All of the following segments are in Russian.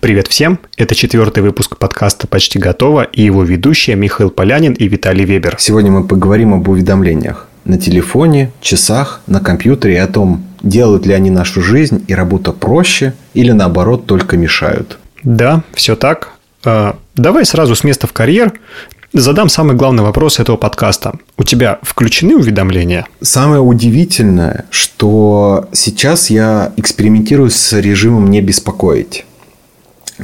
Привет всем! Это четвертый выпуск подкаста «Почти готово» и его ведущие Михаил Полянин и Виталий Вебер. Сегодня мы поговорим об уведомлениях на телефоне, часах, на компьютере и о том, делают ли они нашу жизнь и работу проще или наоборот только мешают. Да, все так. А, давай сразу с места в карьер. Задам самый главный вопрос этого подкаста. У тебя включены уведомления? Самое удивительное, что сейчас я экспериментирую с режимом «не беспокоить».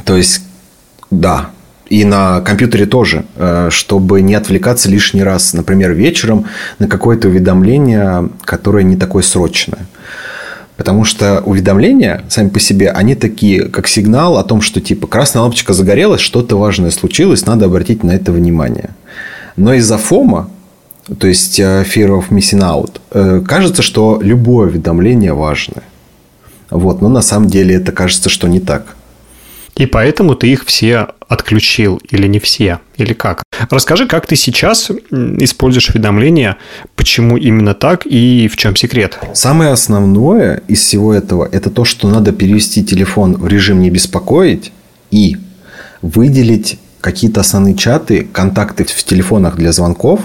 То есть, да, и на компьютере тоже, э, чтобы не отвлекаться лишний раз, например, вечером на какое-то уведомление, которое не такое срочное. Потому что уведомления сами по себе, они такие, как сигнал о том, что типа красная лампочка загорелась, что-то важное случилось, надо обратить на это внимание. Но из-за фома, то есть э, fear of missing out, э, кажется, что любое уведомление важное. Вот, но на самом деле это кажется, что не так. И поэтому ты их все отключил, или не все, или как? Расскажи, как ты сейчас используешь уведомления, почему именно так и в чем секрет? Самое основное из всего этого – это то, что надо перевести телефон в режим «не беспокоить» и выделить какие-то основные чаты, контакты в телефонах для звонков,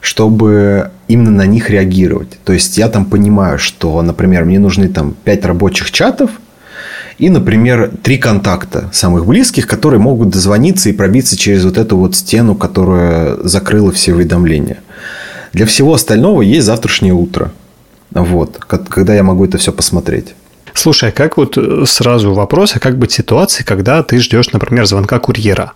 чтобы именно на них реагировать. То есть я там понимаю, что, например, мне нужны там 5 рабочих чатов – и, например, три контакта самых близких, которые могут дозвониться и пробиться через вот эту вот стену, которая закрыла все уведомления. Для всего остального есть завтрашнее утро. Вот, когда я могу это все посмотреть. Слушай, а как вот э, сразу вопрос, а как быть ситуации, когда ты ждешь, например, звонка курьера?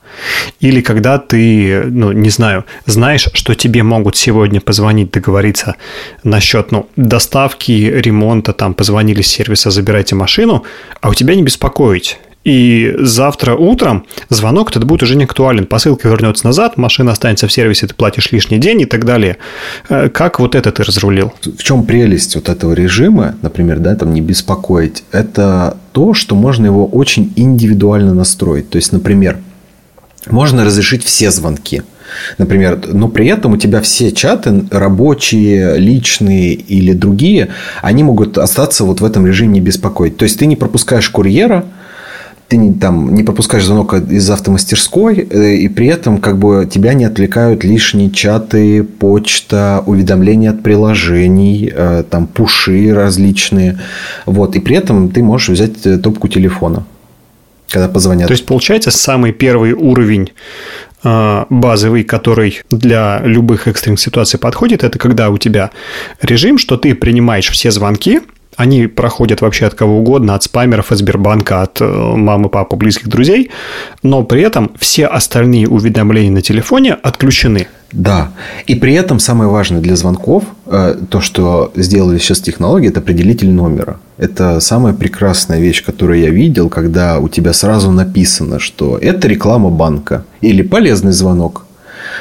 Или когда ты, ну, не знаю, знаешь, что тебе могут сегодня позвонить, договориться насчет, ну, доставки, ремонта, там, позвонили с сервиса, забирайте машину, а у тебя не беспокоить и завтра утром звонок этот будет уже не актуален. Посылка вернется назад, машина останется в сервисе, ты платишь лишний день и так далее. Э, как вот это ты разрулил? В чем прелесть вот этого режима, например, да, там не беспокоить, это то, что можно его очень индивидуально настроить. То есть, например, можно разрешить все звонки. Например, но при этом у тебя все чаты, рабочие, личные или другие, они могут остаться вот в этом режиме не беспокоить. То есть, ты не пропускаешь курьера, ты не, там, не пропускаешь звонок из автомастерской, э, и при этом как бы тебя не отвлекают лишние чаты, почта, уведомления от приложений, э, там пуши различные. Вот. И при этом ты можешь взять э, трубку телефона, когда позвонят. То есть, получается, самый первый уровень базовый, который для любых экстренных ситуаций подходит, это когда у тебя режим, что ты принимаешь все звонки, они проходят вообще от кого угодно, от спамеров, от Сбербанка, от э, мамы, папы, близких друзей, но при этом все остальные уведомления на телефоне отключены. Да. И при этом самое важное для звонков, э, то, что сделали сейчас технологии, это определитель номера. Это самая прекрасная вещь, которую я видел, когда у тебя сразу написано, что это реклама банка или полезный звонок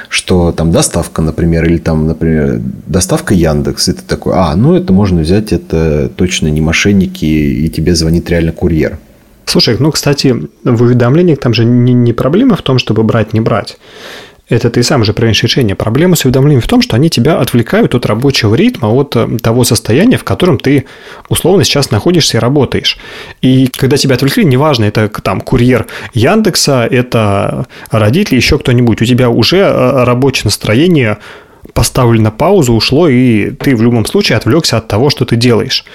что там доставка, например, или там, например, доставка Яндекс, это такой, а, ну это можно взять, это точно не мошенники, и тебе звонит реально курьер. Слушай, ну, кстати, в уведомлениях там же не, не проблема в том, чтобы брать, не брать это ты сам же принимаешь решение. Проблема с уведомлениями в том, что они тебя отвлекают от рабочего ритма, от э, того состояния, в котором ты условно сейчас находишься и работаешь. И когда тебя отвлекли, неважно, это там курьер Яндекса, это родители, еще кто-нибудь, у тебя уже э, рабочее настроение поставлено на паузу, ушло, и ты в любом случае отвлекся от того, что ты делаешь.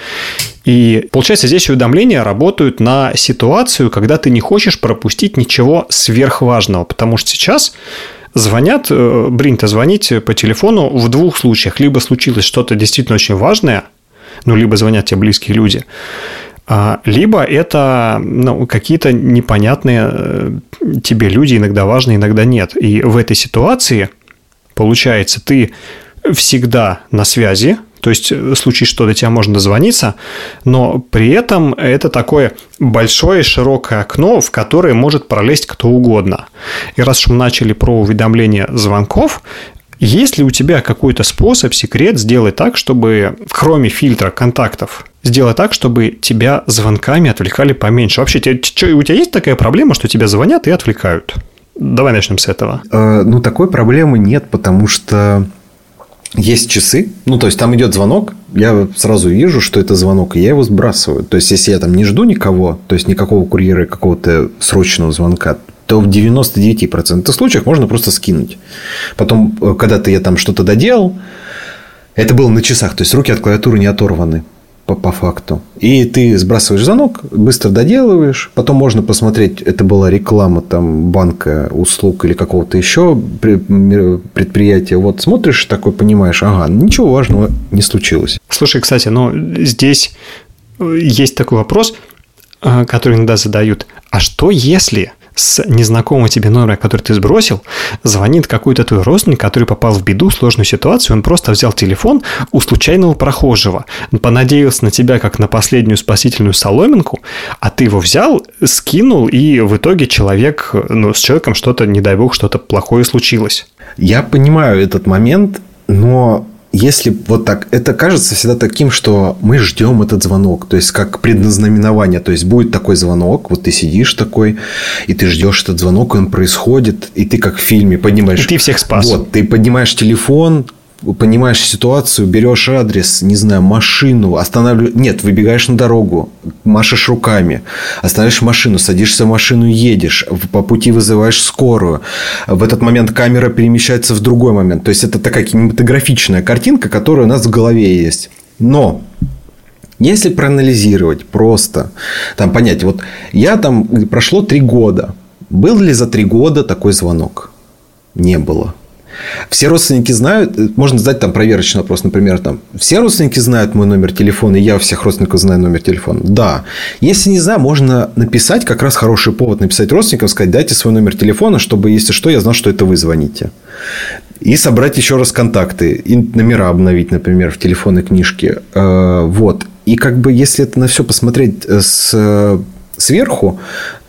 И получается, здесь уведомления работают на ситуацию, когда ты не хочешь пропустить ничего сверхважного, потому что сейчас звонят, э, блин-то звонить по телефону в двух случаях. Либо случилось что-то действительно очень важное, ну, либо звонят тебе близкие люди, а, либо это ну, какие-то непонятные э, тебе люди, иногда важные, иногда нет. И в этой ситуации, получается, ты всегда на связи, то есть, в случае что до тебя можно дозвониться, но при этом это такое большое широкое окно, в которое может пролезть кто угодно. И раз уж мы начали про уведомления звонков, есть ли у тебя какой-то способ, секрет сделать так, чтобы, кроме фильтра контактов, сделать так, чтобы тебя звонками отвлекали поменьше? Вообще, у тебя есть такая проблема, что тебя звонят и отвлекают? Давай начнем с этого. Э, ну, такой проблемы нет, потому что есть часы, ну, то есть там идет звонок, я сразу вижу, что это звонок, и я его сбрасываю. То есть, если я там не жду никого, то есть никакого курьера какого-то срочного звонка, то в 99% случаях можно просто скинуть. Потом, э, когда-то я там что-то доделал, это было на часах, то есть руки от клавиатуры не оторваны по, по факту. И ты сбрасываешь звонок, быстро доделываешь. Потом можно посмотреть, это была реклама там банка, услуг или какого-то еще предприятия. Вот смотришь такой, понимаешь, ага, ничего важного не случилось. Слушай, кстати, ну здесь э, есть такой вопрос, э, который иногда задают. А что если с незнакомого тебе номера, который ты сбросил, звонит какой-то твой родственник, который попал в беду, сложную ситуацию, он просто взял телефон у случайного прохожего, понадеялся на тебя как на последнюю спасительную соломинку, а ты его взял, скинул, и в итоге человек, ну, с человеком что-то, не дай бог, что-то плохое случилось. Я понимаю этот момент, но если вот так, это кажется всегда таким, что мы ждем этот звонок, то есть как предназнаменование, то есть будет такой звонок, вот ты сидишь такой, и ты ждешь этот звонок, и он происходит, и ты как в фильме поднимаешь... И ты всех спас. Вот, ты поднимаешь телефон, понимаешь ситуацию, берешь адрес, не знаю, машину, останавливаешь... Нет, выбегаешь на дорогу, машешь руками, оставляешь машину, садишься в машину едешь, по пути вызываешь скорую. В этот момент камера перемещается в другой момент. То есть, это такая кинематографичная картинка, которая у нас в голове есть. Но если проанализировать просто, там понять, вот я там прошло три года. Был ли за три года такой звонок? Не было. Все родственники знают, э, можно задать там проверочный вопрос, например, там, все родственники знают мой номер телефона, и я у всех родственников знаю номер телефона. Да. Если не знаю, можно написать, как раз хороший повод написать родственникам, сказать, дайте свой номер телефона, чтобы, если что, я знал, что это вы звоните. И собрать еще раз контакты, и номера обновить, например, в телефонной книжке. Э, вот. И как бы, если это на все посмотреть э, с сверху,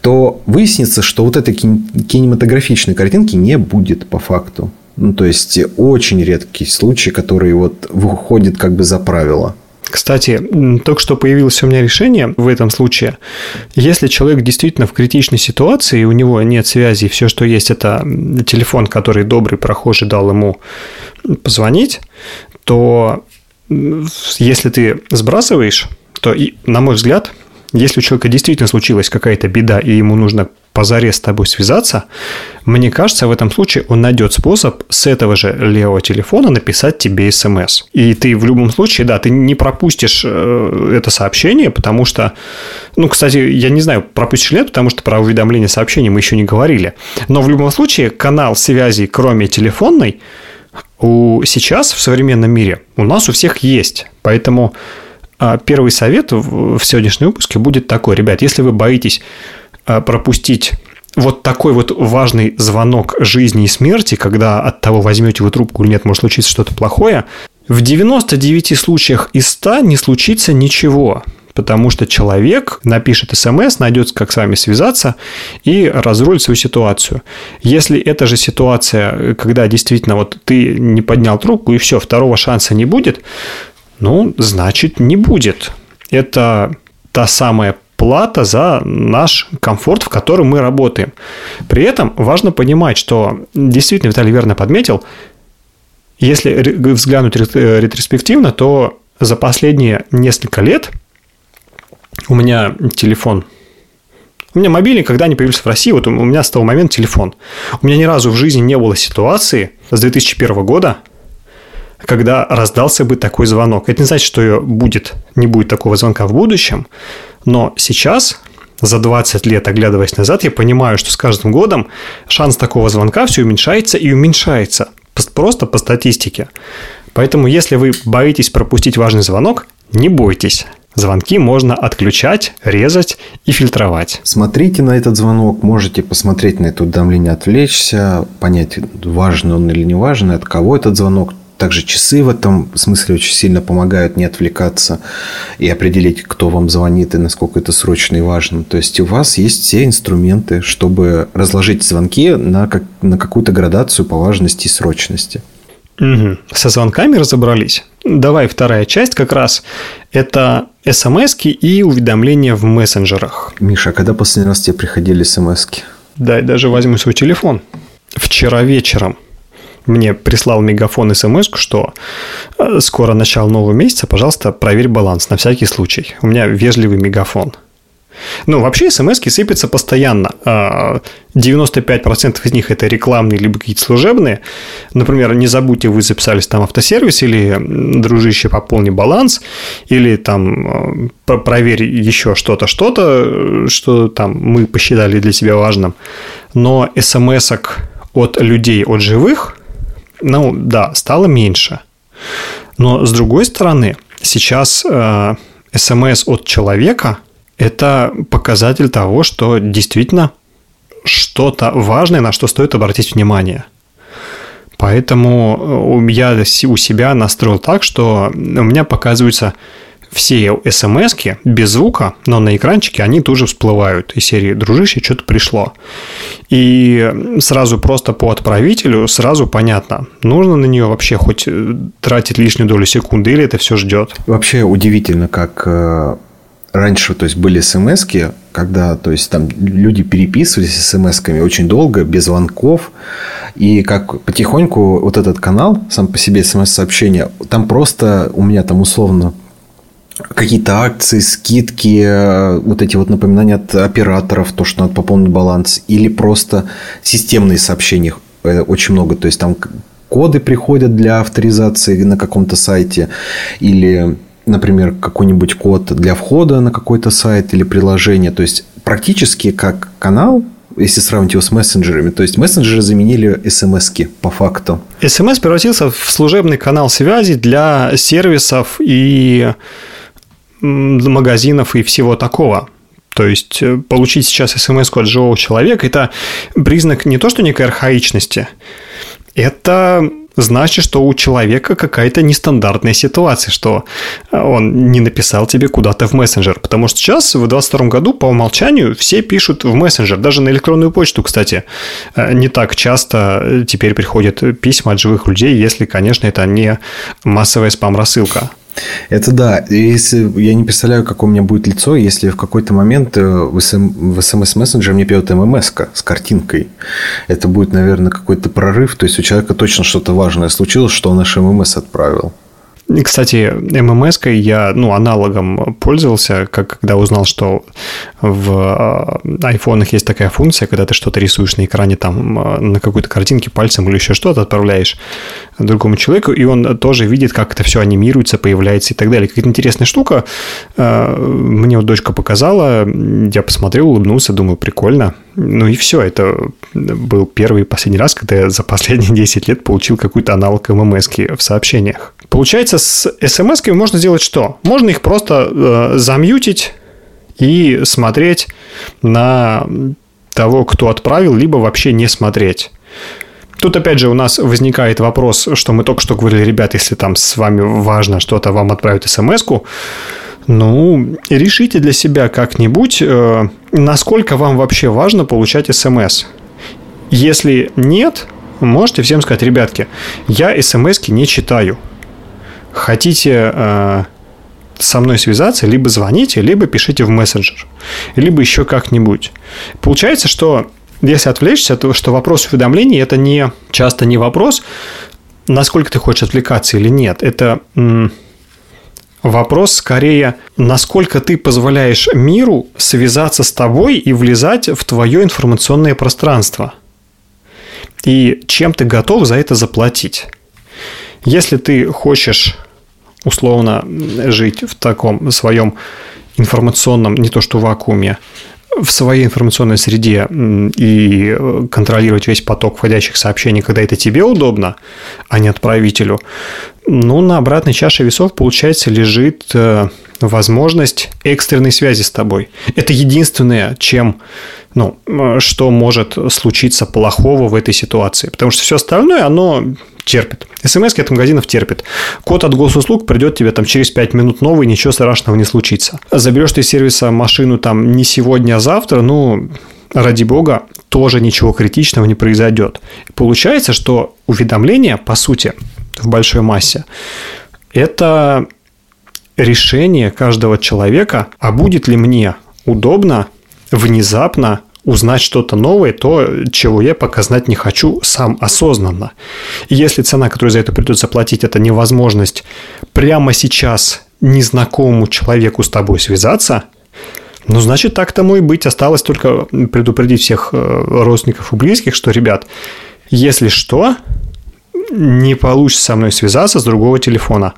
то выяснится, что вот этой кинематографичной картинки не будет по факту. Ну, то есть, очень редкий случай, который вот выходит как бы за правило. Кстати, только что появилось у меня решение в этом случае. Если человек действительно в критичной ситуации, у него нет связи, все, что есть, это телефон, который добрый прохожий дал ему позвонить, то если ты сбрасываешь, то, на мой взгляд, если у человека действительно случилась какая-то беда, и ему нужно позаре с тобой связаться, мне кажется, в этом случае он найдет способ с этого же левого телефона написать тебе смс. И ты в любом случае, да, ты не пропустишь э, это сообщение, потому что, ну, кстати, я не знаю, пропустишь ли потому что про уведомление сообщений мы еще не говорили. Но в любом случае канал связи, кроме телефонной, у, сейчас в современном мире у нас у всех есть. Поэтому а, первый совет в сегодняшнем выпуске будет такой. Ребят, если вы боитесь пропустить вот такой вот важный звонок жизни и смерти, когда от того, возьмете вы трубку или нет, может случиться что-то плохое, в 99 случаях из 100 не случится ничего, потому что человек напишет смс, найдет, как с вами связаться и разрулит свою ситуацию. Если эта же ситуация, когда действительно вот ты не поднял трубку и все, второго шанса не будет, ну, значит, не будет. Это та самая плата за наш комфорт, в котором мы работаем. При этом важно понимать, что действительно Виталий верно подметил, если взглянуть ретроспективно, то за последние несколько лет у меня телефон у меня мобильник, когда они появились в России, вот у меня с того момента телефон. У меня ни разу в жизни не было ситуации с 2001 года, когда раздался бы такой звонок. Это не значит, что будет, не будет такого звонка в будущем, но сейчас за 20 лет, оглядываясь назад, я понимаю, что с каждым годом шанс такого звонка все уменьшается и уменьшается. Просто по статистике. Поэтому, если вы боитесь пропустить важный звонок, не бойтесь. Звонки можно отключать, резать и фильтровать. Смотрите на этот звонок, можете посмотреть на это уведомление, отвлечься, понять, важный он или не важный, от кого этот звонок, также часы в этом смысле очень сильно помогают не отвлекаться и определить, кто вам звонит и насколько это срочно и важно. То есть у вас есть все инструменты, чтобы разложить звонки на, как, на какую-то градацию по важности и срочности. Угу. Со звонками разобрались. Давай вторая часть как раз. Это смс и уведомления в мессенджерах. Миша, а когда последний раз тебе приходили смс -ки? Да, даже возьму свой телефон. Вчера вечером мне прислал мегафон смс, что э, скоро начало нового месяца, пожалуйста, проверь баланс на всякий случай. У меня вежливый мегафон. Ну, вообще смс сыпятся постоянно. 95% а, из них это рекламные либо какие-то служебные. Например, не забудьте, вы записались там в автосервис, или дружище, пополни баланс, или там а, проверь еще что-то, что-то, что там мы посчитали для себя важным. Но смс от людей, от живых, ну да, стало меньше. Но с другой стороны, сейчас э, смс от человека – это показатель того, что действительно что-то важное, на что стоит обратить внимание. Поэтому э, я у себя настроил так, что у меня показываются все смс без звука, но на экранчике они тоже всплывают из серии «Дружище, что-то пришло». И сразу просто по отправителю сразу понятно, нужно на нее вообще хоть э, тратить лишнюю долю секунды или это все ждет. Вообще удивительно, как э, раньше, то есть были смс когда, то есть там люди переписывались смс-ками очень долго, без звонков, и как потихоньку вот этот канал, сам по себе смс-сообщения, там просто у меня там условно какие-то акции, скидки, э, вот эти вот напоминания от операторов, то, что надо пополнить баланс, или просто системные сообщения э, очень много. То есть там коды приходят для авторизации на каком-то сайте, или, например, какой-нибудь код для входа на какой-то сайт или приложение. То есть практически как канал, если сравнить его с мессенджерами. То есть мессенджеры заменили смс по факту. СМС превратился в служебный канал связи для сервисов и магазинов и всего такого. То есть э, получить сейчас смс от живого человека – это признак не то, что некой архаичности, это значит, что у человека какая-то нестандартная ситуация, что он не написал тебе куда-то в мессенджер. Потому что сейчас, в 2022 году, по умолчанию, все пишут в мессенджер. Даже на электронную почту, кстати, э, не так часто теперь приходят письма от живых людей, если, конечно, это не массовая спам-рассылка. Это да. Если я не представляю, какое у меня будет лицо, если в какой-то момент э, в смс-мессенджер мне пьет ммс с картинкой. Это будет, наверное, какой-то прорыв. То есть у человека точно что-то важное случилось, что он наш ММС отправил. Кстати, ММС я ну, аналогом пользовался, как когда узнал, что в а, айфонах есть такая функция, когда ты что-то рисуешь на экране там а, на какой-то картинке пальцем или еще что-то отправляешь другому человеку, и он тоже видит, как это все анимируется, появляется и так далее. Какая-то интересная штука. А, мне вот дочка показала, я посмотрел, улыбнулся, думаю, прикольно. Ну и все, это был первый и последний раз, когда я за последние 10 лет получил какой-то аналог ММС в сообщениях. Получается, с смс можно сделать что? Можно их просто э, замьютить и смотреть на того, кто отправил, либо вообще не смотреть. Тут, опять же, у нас возникает вопрос, что мы только что говорили, ребят, если там с вами важно что-то, вам отправят смс ну, решите для себя как-нибудь, э, насколько вам вообще важно получать смс. Если нет, можете всем сказать, ребятки, я смс не читаю. Хотите э, со мной связаться, либо звоните, либо пишите в мессенджер, либо еще как-нибудь. Получается, что если отвлечься, то что вопрос уведомлений это не часто не вопрос, насколько ты хочешь отвлекаться или нет. Это м- вопрос скорее, насколько ты позволяешь миру связаться с тобой и влезать в твое информационное пространство. И чем ты готов за это заплатить. Если ты хочешь условно жить в таком своем информационном, не то что вакууме, в своей информационной среде и контролировать весь поток входящих сообщений, когда это тебе удобно, а не отправителю, ну, на обратной чаше весов, получается, лежит э, возможность экстренной связи с тобой. Это единственное, чем, ну, что может случиться плохого в этой ситуации. Потому что все остальное, оно терпит. СМС от магазинов терпит. Код от госуслуг придет тебе там через 5 минут новый, ничего страшного не случится. Заберешь ты из сервиса машину там не сегодня, а завтра, ну, ради бога, тоже ничего критичного не произойдет. Получается, что уведомления, по сути, в большой массе, это решение каждого человека, а будет ли мне удобно внезапно узнать что-то новое, то, чего я пока знать не хочу сам осознанно. И если цена, которую за это придется платить, это невозможность прямо сейчас незнакомому человеку с тобой связаться, ну, значит, так тому и быть. Осталось только предупредить всех э, родственников и близких, что, ребят, если что, не получится со мной связаться с другого телефона.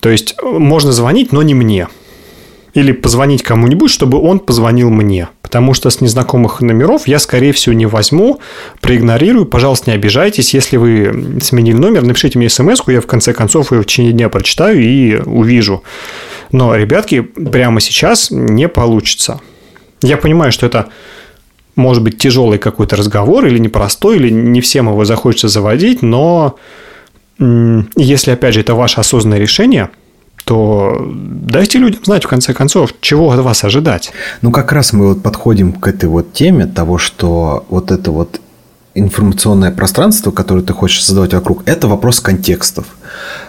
То есть можно звонить, но не мне. Или позвонить кому-нибудь, чтобы он позвонил мне. Потому что с незнакомых номеров я, скорее всего, не возьму, проигнорирую. Пожалуйста, не обижайтесь. Если вы сменили номер, напишите мне смс я в конце концов ее в течение дня прочитаю и увижу. Но, ребятки, прямо сейчас не получится. Я понимаю, что это может быть тяжелый какой-то разговор или непростой, или не всем его захочется заводить, но если, опять же, это ваше осознанное решение, то дайте людям знать, в конце концов, чего от вас ожидать. Ну, как раз мы вот подходим к этой вот теме того, что вот это вот информационное пространство, которое ты хочешь создавать вокруг, это вопрос контекстов.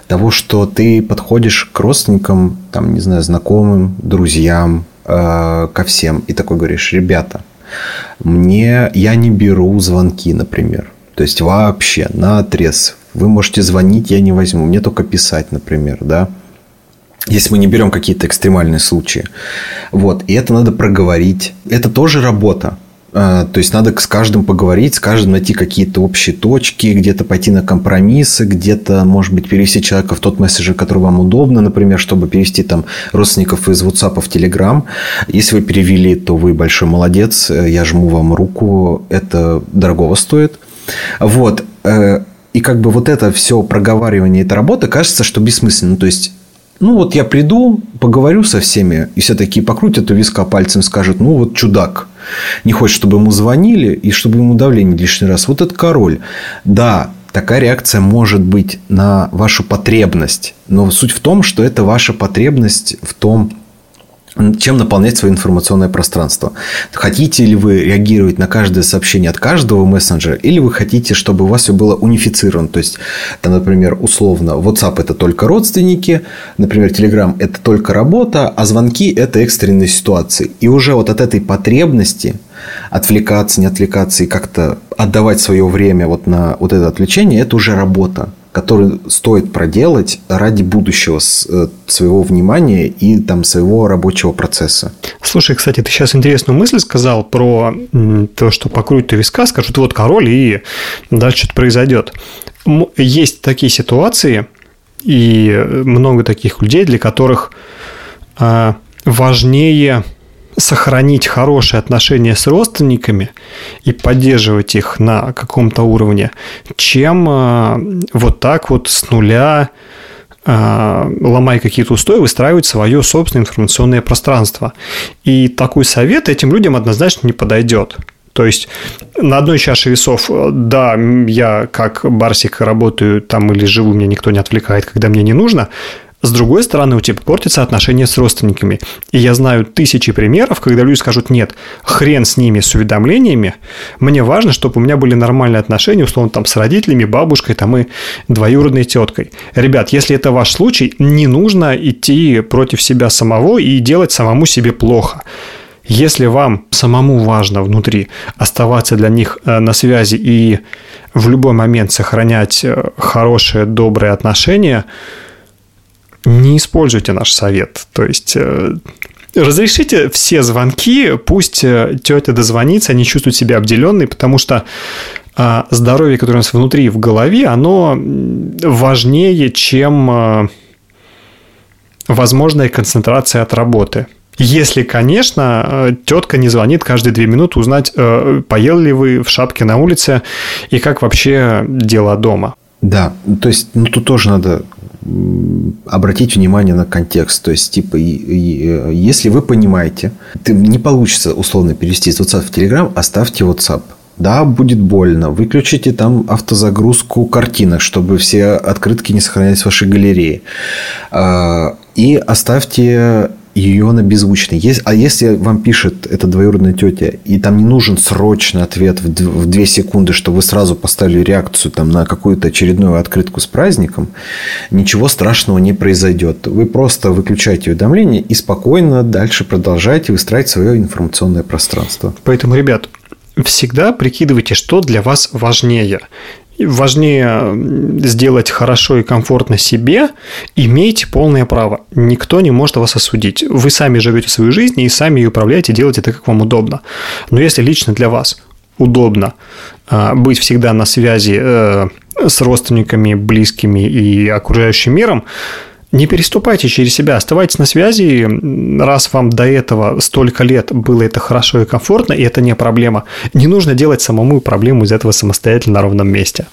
Того, что ты подходишь к родственникам, там, не знаю, знакомым, друзьям, э, ко всем, и такой говоришь, ребята, мне я не беру звонки, например. То есть вообще на отрез. Вы можете звонить, я не возьму. Мне только писать, например, да. Если мы не берем какие-то экстремальные случаи. Вот. И это надо проговорить. Это тоже работа. А, то есть надо с каждым поговорить, с каждым найти какие-то общие точки, где-то пойти на компромиссы, где-то, может быть, перевести человека в тот мессенджер, который вам удобно, например, чтобы перевести там родственников из WhatsApp в Telegram. Если вы перевели, то вы большой молодец, я жму вам руку, это дорогого стоит. Вот. И как бы вот это все проговаривание, эта работа, кажется, что бессмысленно. То есть ну вот я приду, поговорю со всеми, и все такие покрутят у виска пальцем, скажут, ну вот чудак, не хочет, чтобы ему звонили, и чтобы ему давление лишний раз. Вот это король. Да, такая реакция может быть на вашу потребность, но суть в том, что это ваша потребность в том, чем наполнять свое информационное пространство. Хотите ли вы реагировать на каждое сообщение от каждого мессенджера, или вы хотите, чтобы у вас все было унифицировано. То есть, там, например, условно, WhatsApp это только родственники, например, Telegram это только работа, а звонки это экстренные ситуации. И уже вот от этой потребности отвлекаться, не отвлекаться и как-то отдавать свое время вот на вот это отвлечение, это уже работа который стоит проделать ради будущего э, своего внимания и там своего рабочего процесса. Слушай, кстати, ты сейчас интересную мысль сказал про то, что покрутит у виска, скажут, вот король, и дальше что-то произойдет. Есть такие ситуации, и много таких людей, для которых а, важнее сохранить хорошие отношения с родственниками и поддерживать их на каком-то уровне, чем э, вот так вот с нуля э, ломая какие-то устои, выстраивать свое собственное информационное пространство. И такой совет этим людям однозначно не подойдет. То есть на одной чаше весов, да, я как барсик работаю там или живу, меня никто не отвлекает, когда мне не нужно, с другой стороны, у тебя портятся отношения с родственниками. И я знаю тысячи примеров, когда люди скажут, нет, хрен с ними, с уведомлениями, мне важно, чтобы у меня были нормальные отношения, условно, там, с родителями, бабушкой, там, и двоюродной теткой. Ребят, если это ваш случай, не нужно идти против себя самого и делать самому себе плохо. Если вам самому важно внутри оставаться для них э, на связи и в любой момент сохранять э, хорошие, добрые отношения – не используйте наш совет. То есть э, разрешите все звонки, пусть э, тетя дозвонится, они чувствуют себя обделенной, потому что а, здоровье, которое у нас внутри в голове, оно важнее, чем э, возможная концентрация от работы. Если, конечно, тетка не звонит каждые две минуты узнать, поел ли вы в шапке на улице и как вообще дела дома. Да, то есть, ну тут тоже надо обратить внимание на контекст. То есть, типа, если вы понимаете, ты, не получится условно перевести с WhatsApp в Telegram, оставьте WhatsApp. Да, будет больно. Выключите там автозагрузку картинок, чтобы все открытки не сохранялись в вашей галерее. А, и оставьте ее на беззвучный. А если вам пишет эта двоюродная тетя, и там не нужен срочный ответ в 2 секунды, что вы сразу поставили реакцию там, на какую-то очередную открытку с праздником, ничего страшного не произойдет. Вы просто выключаете уведомление и спокойно дальше продолжаете выстраивать свое информационное пространство. Поэтому, ребят, всегда прикидывайте, что для вас важнее важнее сделать хорошо и комфортно себе, имейте полное право. Никто не может вас осудить. Вы сами живете свою жизнь и сами ее управляете, делаете так, как вам удобно. Но если лично для вас удобно а, быть всегда на связи э, с родственниками, близкими и окружающим миром, не переступайте через себя, оставайтесь на связи, раз вам до этого столько лет было это хорошо и комфортно, и это не проблема. Не нужно делать самому проблему из этого самостоятельно на ровном месте.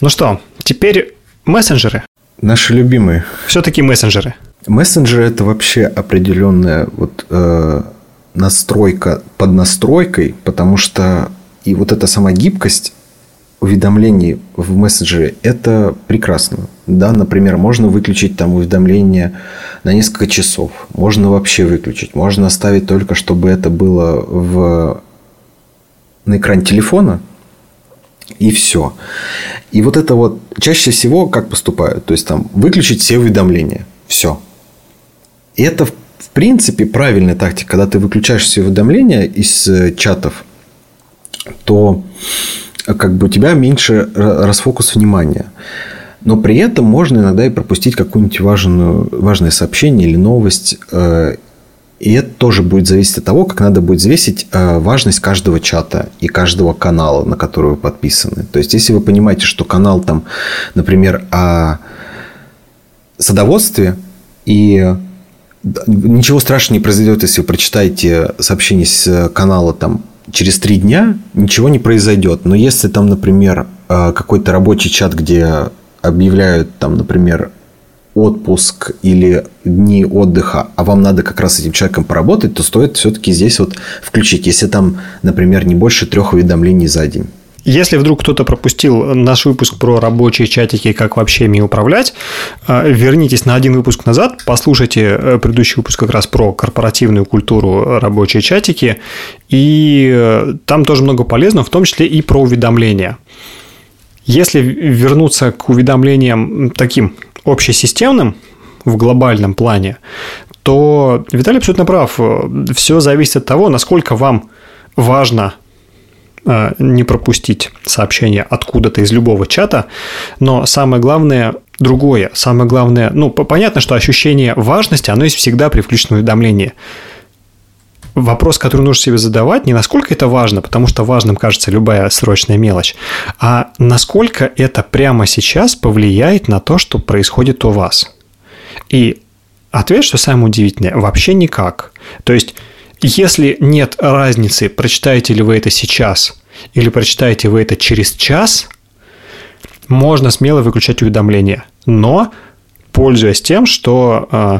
Ну что, теперь мессенджеры. Наши любимые. Все-таки мессенджеры. Мессенджеры это вообще определенная вот э, настройка под настройкой, потому что и вот эта сама гибкость уведомлений в мессенджере – это прекрасно. Да, например, можно выключить там уведомления на несколько часов. Можно вообще выключить. Можно оставить только, чтобы это было в... на экране телефона. И все. И вот это вот чаще всего как поступают? То есть, там выключить все уведомления. Все. И это, в принципе, правильная тактика. Когда ты выключаешь все уведомления из э, чатов, то как бы у тебя меньше расфокус внимания. Но при этом можно иногда и пропустить какое-нибудь важную, важное сообщение или новость. Э, и это тоже будет зависеть от того, как надо будет взвесить э, важность каждого чата и каждого канала, на который вы подписаны. То есть, если вы понимаете, что канал там, например, о садоводстве, и ничего страшного не произойдет, если вы прочитаете сообщение с канала там через три дня ничего не произойдет. Но если там, например, э, какой-то рабочий чат, где объявляют там, например, отпуск или дни отдыха, а вам надо как раз с этим человеком поработать, то стоит все-таки здесь вот включить, если там, например, не больше трех уведомлений за день. Если вдруг кто-то пропустил наш выпуск про рабочие чатики, как вообще ими управлять, э, вернитесь на один выпуск назад, послушайте э, предыдущий выпуск как раз про корпоративную культуру рабочие чатики, и э, там тоже много полезного, в том числе и про уведомления. Если вернуться к уведомлениям таким общесистемным, в глобальном плане, то Виталий абсолютно прав. Все зависит от того, насколько вам важно Э, не пропустить сообщение откуда-то из любого чата, но самое главное другое. Самое главное, ну, понятно, что ощущение важности, оно есть всегда при включенном уведомлении. Вопрос, который нужно себе задавать, не насколько это важно, потому что важным кажется любая срочная мелочь, а насколько это прямо сейчас повлияет на то, что происходит у вас. И ответ, что самое удивительное, вообще никак. То есть если нет разницы, прочитаете ли вы это сейчас или прочитаете вы это через час, можно смело выключать уведомления. Но, пользуясь тем, что э,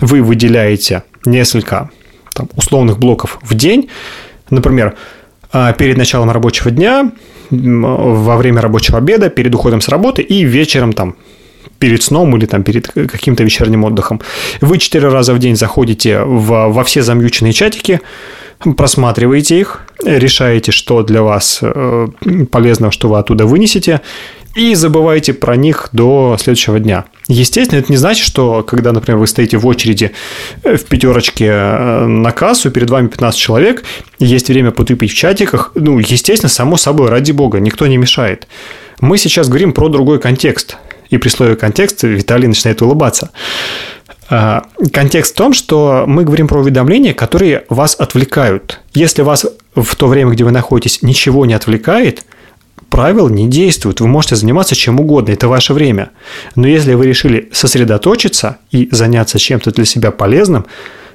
вы выделяете несколько там, условных блоков в день, например, э, перед началом рабочего дня, во время рабочего обеда, перед уходом с работы и вечером там перед сном или там перед каким-то вечерним отдыхом. Вы четыре раза в день заходите в, во все замьюченные чатики, просматриваете их, решаете, что для вас э, полезно, что вы оттуда вынесете, и забывайте про них до следующего дня. Естественно, это не значит, что когда, например, вы стоите в очереди э, в пятерочке э, на кассу, перед вами 15 человек, есть время потупить в чатиках, ну, естественно, само собой, ради бога, никто не мешает. Мы сейчас говорим про другой контекст – и при слове контекст Виталий начинает улыбаться. А, контекст в том, что мы говорим про уведомления, которые вас отвлекают. Если вас в то время, где вы находитесь, ничего не отвлекает, правил не действуют. Вы можете заниматься чем угодно, это ваше время. Но если вы решили сосредоточиться и заняться чем-то для себя полезным,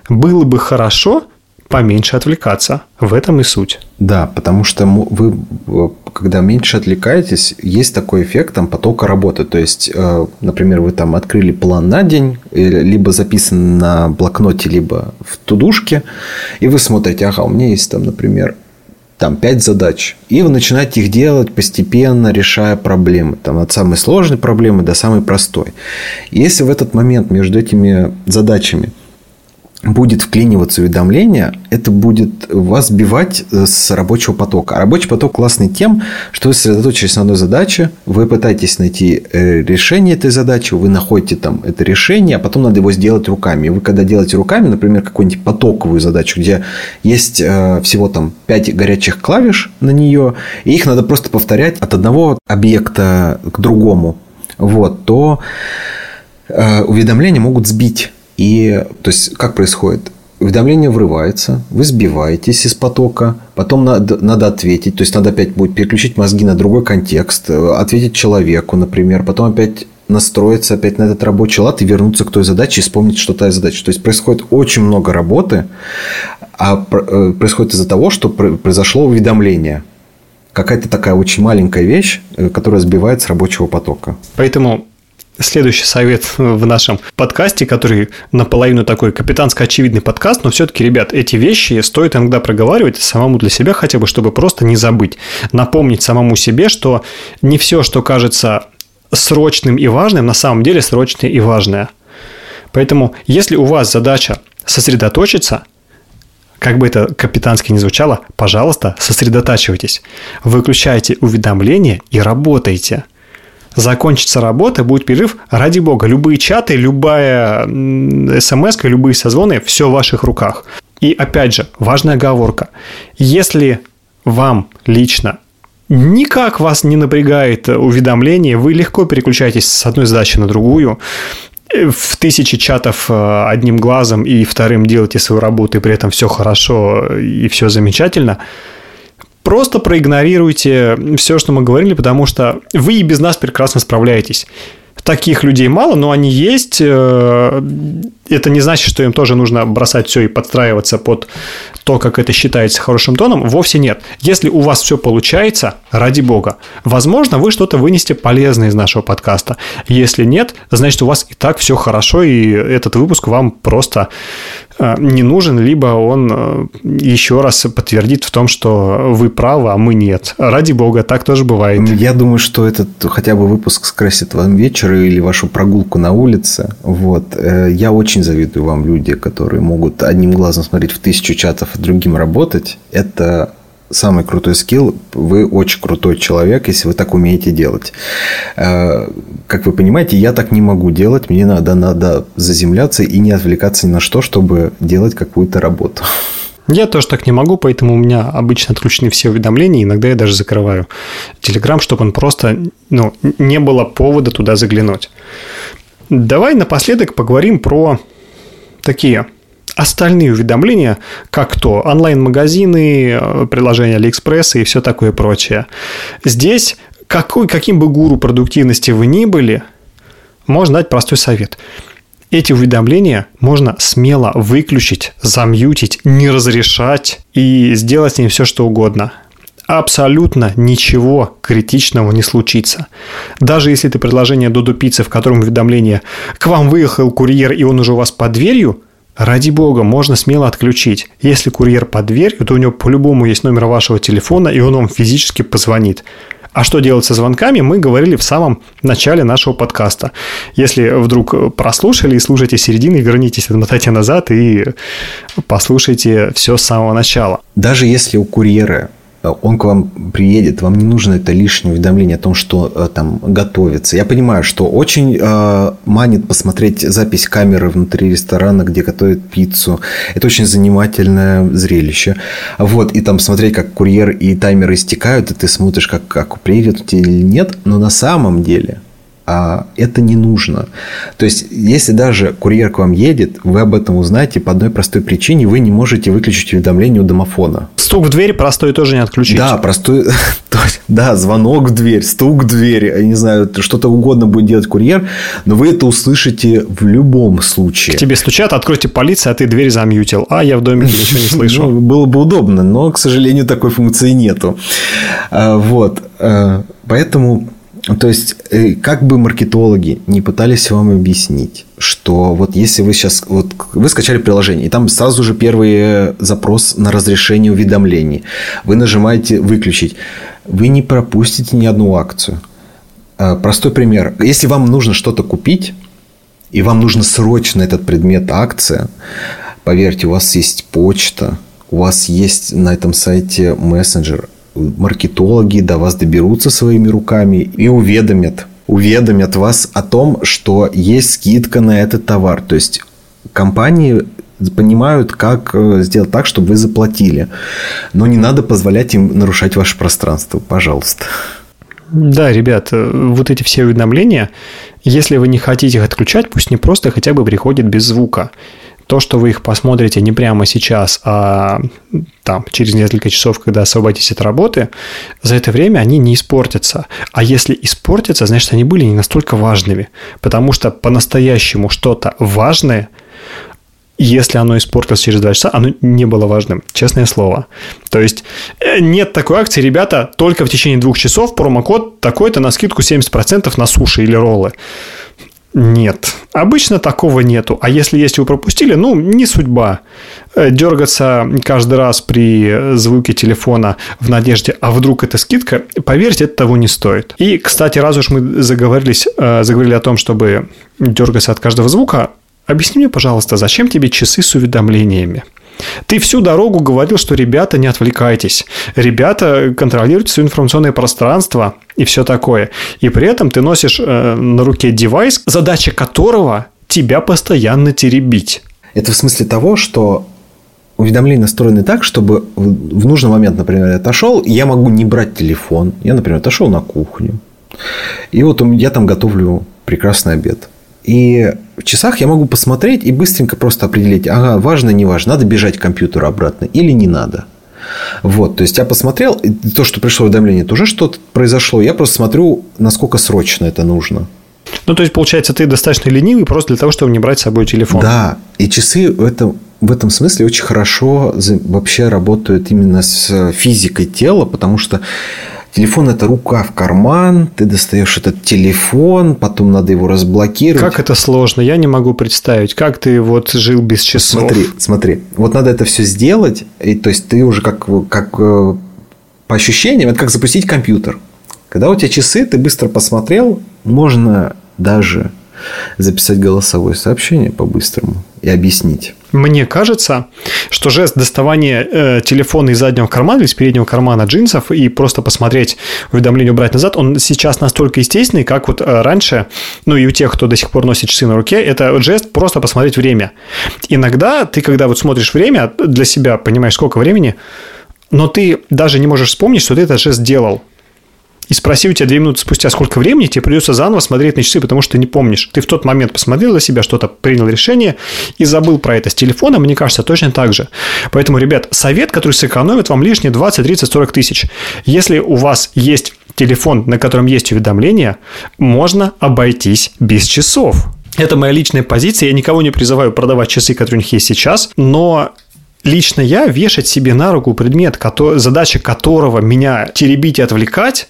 было бы хорошо поменьше отвлекаться. В этом и суть. Да, потому что вы, когда меньше отвлекаетесь, есть такой эффект там, потока работы. То есть, э, например, вы там открыли план на день, либо записан на блокноте, либо в тудушке, и вы смотрите, ага, у меня есть там, например, там пять задач. И вы начинаете их делать постепенно, решая проблемы. Там, от самой сложной проблемы до самой простой. Если в этот момент между этими задачами – будет вклиниваться уведомление, это будет вас сбивать э, с рабочего потока. А рабочий поток классный тем, что вы сосредоточились на одной задаче, вы пытаетесь найти э, решение этой задачи, вы находите там это решение, а потом надо его сделать руками. И вы когда делаете руками, например, какую-нибудь потоковую задачу, где есть э, всего там 5 горячих клавиш на нее, и их надо просто повторять от одного объекта к другому, вот, то уведомления могут сбить и то есть как происходит? Уведомление врывается, вы сбиваетесь из потока, потом надо, надо ответить, то есть надо опять будет переключить мозги на другой контекст, э, ответить человеку, например, потом опять настроиться опять на этот рабочий лад и вернуться к той задаче и вспомнить, что та задача. То есть происходит очень много работы, а э, происходит из-за того, что произошло уведомление. Какая-то такая очень маленькая вещь, э, которая сбивает с рабочего потока. Поэтому следующий совет в нашем подкасте, который наполовину такой капитанско-очевидный подкаст, но все-таки, ребят, эти вещи стоит иногда проговаривать самому для себя хотя бы, чтобы просто не забыть. Напомнить самому себе, что не все, что кажется срочным и важным, на самом деле срочное и важное. Поэтому, если у вас задача сосредоточиться, как бы это капитански не звучало, пожалуйста, сосредотачивайтесь. Выключайте уведомления и работайте – закончится работа, будет перерыв, ради бога, любые чаты, любая смс, любые созвоны, все в ваших руках. И опять же, важная оговорка. Если вам лично никак вас не напрягает уведомление, вы легко переключаетесь с одной задачи на другую, в тысячи чатов э, одним глазом и вторым делаете свою работу, и при этом все хорошо и все замечательно – Просто проигнорируйте все, что мы говорили, потому что вы и без нас прекрасно справляетесь. Таких людей мало, но они есть. Э, это не значит, что им тоже нужно бросать все и подстраиваться под то, как это считается хорошим тоном. Вовсе нет. Если у вас все получается, ради бога, возможно, вы что-то вынесете полезное из нашего подкаста. Если нет, значит, у вас и так все хорошо, и этот выпуск вам просто не нужен, либо он э, еще раз подтвердит в том, что вы правы, а мы нет. Ради бога, так тоже бывает. Я думаю, что этот хотя бы выпуск скрасит вам вечер или вашу прогулку на улице. Вот. Э, я очень завидую вам люди, которые могут одним глазом смотреть в тысячу чатов, а другим работать. Это самый крутой скилл. Вы очень крутой человек, если вы так умеете делать. Э, как вы понимаете, я так не могу делать. Мне надо, надо заземляться и не отвлекаться ни на что, чтобы делать какую-то работу. Я тоже так не могу, поэтому у меня обычно отключены все уведомления, иногда я даже закрываю Telegram, чтобы он просто ну, не было повода туда заглянуть. Давай напоследок поговорим про такие остальные уведомления, как то онлайн-магазины, э, приложения Алиэкспресса и все такое прочее. Здесь какой, каким бы гуру продуктивности вы ни были, можно дать простой совет. Эти уведомления можно смело выключить, замьютить, не разрешать и сделать с ним все, что угодно. Абсолютно ничего критичного не случится. Даже если это предложение Додо Пиццы, в котором уведомление «К вам выехал курьер, и он уже у вас под дверью», Ради бога, можно смело отключить. Если курьер под дверью, то у него по-любому есть номер вашего телефона, и он вам физически позвонит. А что делать со звонками, мы говорили в самом начале нашего подкаста. Если вдруг прослушали и слушайте середины, вернитесь, отмотайте назад и послушайте все с самого начала. Даже если у курьера он к вам приедет, вам не нужно это лишнее уведомление о том, что э, там готовится. Я понимаю, что очень э, манит посмотреть запись камеры внутри ресторана, где готовят пиццу. Это очень занимательное зрелище. Вот, и там смотреть, как курьер и таймеры истекают, и ты смотришь, как, как приедет или нет. Но на самом деле а это не нужно. То есть, если даже курьер к вам едет, вы об этом узнаете по одной простой причине, вы не можете выключить уведомление у домофона. Стук в дверь простой тоже не отключить. Да, простой, да, звонок в дверь, стук в дверь, я не знаю, что-то угодно будет делать курьер, но вы это услышите в любом случае. К тебе стучат, откройте полиция, а ты дверь замьютил. А, я в доме ничего не слышу. Ну, было бы удобно, но, к сожалению, такой функции нету. А, вот. А, поэтому то есть, э, как бы маркетологи не пытались вам объяснить, что вот если вы сейчас, вот вы скачали приложение, и там сразу же первый запрос на разрешение уведомлений, вы нажимаете «выключить», вы не пропустите ни одну акцию. Э, простой пример. Если вам нужно что-то купить, и вам нужно срочно этот предмет акция, Поверьте, у вас есть почта, у вас есть на этом сайте мессенджер. Маркетологи до вас доберутся своими руками и уведомят, уведомят вас о том, что есть скидка на этот товар. То есть компании понимают, как э, сделать так, чтобы вы заплатили. Но не надо позволять им нарушать ваше пространство, пожалуйста. Да, ребят, э, вот эти все уведомления, если вы не хотите их отключать, пусть не просто хотя бы приходят без звука. То, что вы их посмотрите не прямо сейчас, а там, через несколько часов, когда освободитесь от работы, за это время они не испортятся. А если испортятся, значит, они были не настолько важными. Потому что по-настоящему что-то важное – если оно испортилось через 2 часа, оно не было важным, честное слово. То есть э, нет такой акции, ребята, только в течение двух часов промокод такой-то на скидку 70% на суши или роллы. Нет, обычно такого нету. А если есть, вы пропустили, ну, не судьба. Э, дергаться каждый раз при звуке телефона в надежде, а вдруг это скидка, поверьте, это того не стоит. И, кстати, раз уж мы заговорились, э, заговорили о том, чтобы дергаться от каждого звука, Объясни мне, пожалуйста, зачем тебе часы с уведомлениями? Ты всю дорогу говорил, что ребята, не отвлекайтесь. Ребята, контролируйте свое информационное пространство и все такое. И при этом ты носишь э, на руке девайс, задача которого тебя постоянно теребить. Это в смысле того, что уведомления настроены так, чтобы в нужный момент, например, я отошел, я могу не брать телефон. Я, например, отошел на кухню. И вот я там готовлю прекрасный обед. И в часах я могу посмотреть и быстренько просто определить, ага, важно, не важно, надо бежать к компьютеру обратно или не надо. Вот, то есть я посмотрел, то, что пришло уведомление, тоже что-то произошло. Я просто смотрю, насколько срочно это нужно. Ну, то есть, получается, ты достаточно ленивый просто для того, чтобы не брать с собой телефон. Да, и часы в этом, в этом смысле очень хорошо вообще работают именно с физикой тела, потому что Телефон – это рука в карман, ты достаешь этот телефон, потом надо его разблокировать. Как это сложно, я не могу представить. Как ты вот жил без часов? Смотри, смотри. Вот надо это все сделать, и, то есть ты уже как, как э, по ощущениям, это как запустить компьютер. Когда у тебя часы, ты быстро посмотрел, можно даже записать голосовое сообщение по-быстрому и объяснить. Мне кажется, что жест доставания э, телефона из заднего кармана или из переднего кармана джинсов и просто посмотреть уведомление убрать назад, он сейчас настолько естественный, как вот э, раньше, ну и у тех, кто до сих пор носит часы на руке, это жест просто посмотреть время. Иногда ты, когда вот смотришь время, для себя понимаешь, сколько времени, но ты даже не можешь вспомнить, что ты этот жест делал и спроси у тебя две минуты спустя, сколько времени, тебе придется заново смотреть на часы, потому что ты не помнишь. Ты в тот момент посмотрел для себя что-то, принял решение и забыл про это. С телефона, мне кажется, точно так же. Поэтому, ребят, совет, который сэкономит вам лишние 20, 30, 40 тысяч. Если у вас есть телефон, на котором есть уведомления, можно обойтись без часов. Это моя личная позиция. Я никого не призываю продавать часы, которые у них есть сейчас, но лично я вешать себе на руку предмет, задача которого меня теребить и отвлекать,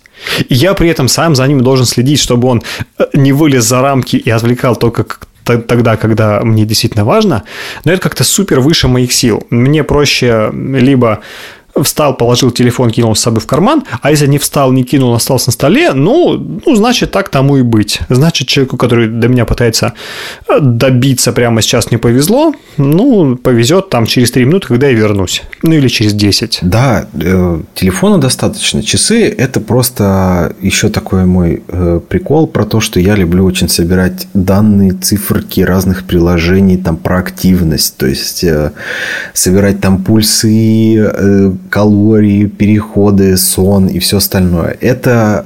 и я при этом сам за ним должен следить, чтобы он э, не вылез за рамки и отвлекал только тогда, когда мне действительно важно, но это как-то супер выше моих сил. Мне проще либо встал, положил телефон, кинул с собой в карман, а если не встал, не кинул, остался на столе, ну, ну, значит, так тому и быть. Значит, человеку, который до меня пытается э, добиться прямо сейчас не повезло, ну, повезет там через 3 минуты, когда я вернусь. Ну, или через 10. Да, э, телефона достаточно. Часы – это просто еще такой мой э, прикол про то, что я люблю очень собирать данные, циферки разных приложений, там, про активность. То есть, собирать там пульсы, калории, переходы, сон и все остальное. Это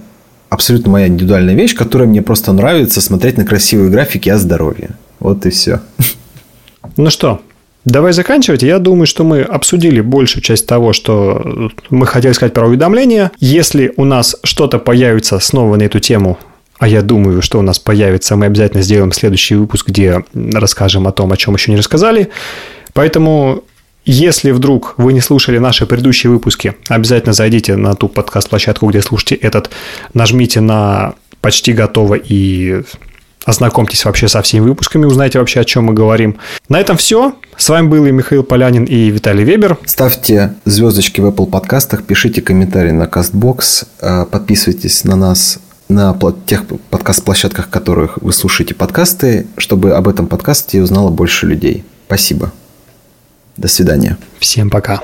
абсолютно моя индивидуальная вещь, которая мне просто нравится смотреть на красивые графики о здоровье. Вот и все. Ну что, Давай заканчивать. Я думаю, что мы обсудили большую часть того, что мы хотели сказать про уведомления. Если у нас что-то появится снова на эту тему, а я думаю, что у нас появится, мы обязательно сделаем следующий выпуск, где расскажем о том, о чем еще не рассказали. Поэтому если вдруг вы не слушали наши предыдущие выпуски, обязательно зайдите на ту подкаст-площадку, где слушаете этот, нажмите на «Почти готово» и ознакомьтесь вообще со всеми выпусками, узнайте вообще, о чем мы говорим. На этом все. С вами был и Михаил Полянин и Виталий Вебер. Ставьте звездочки в Apple подкастах, пишите комментарии на CastBox, э, подписывайтесь на нас на тех подкаст-площадках, которых вы слушаете подкасты, чтобы об этом подкасте узнало больше людей. Спасибо. До свидания. Всем пока.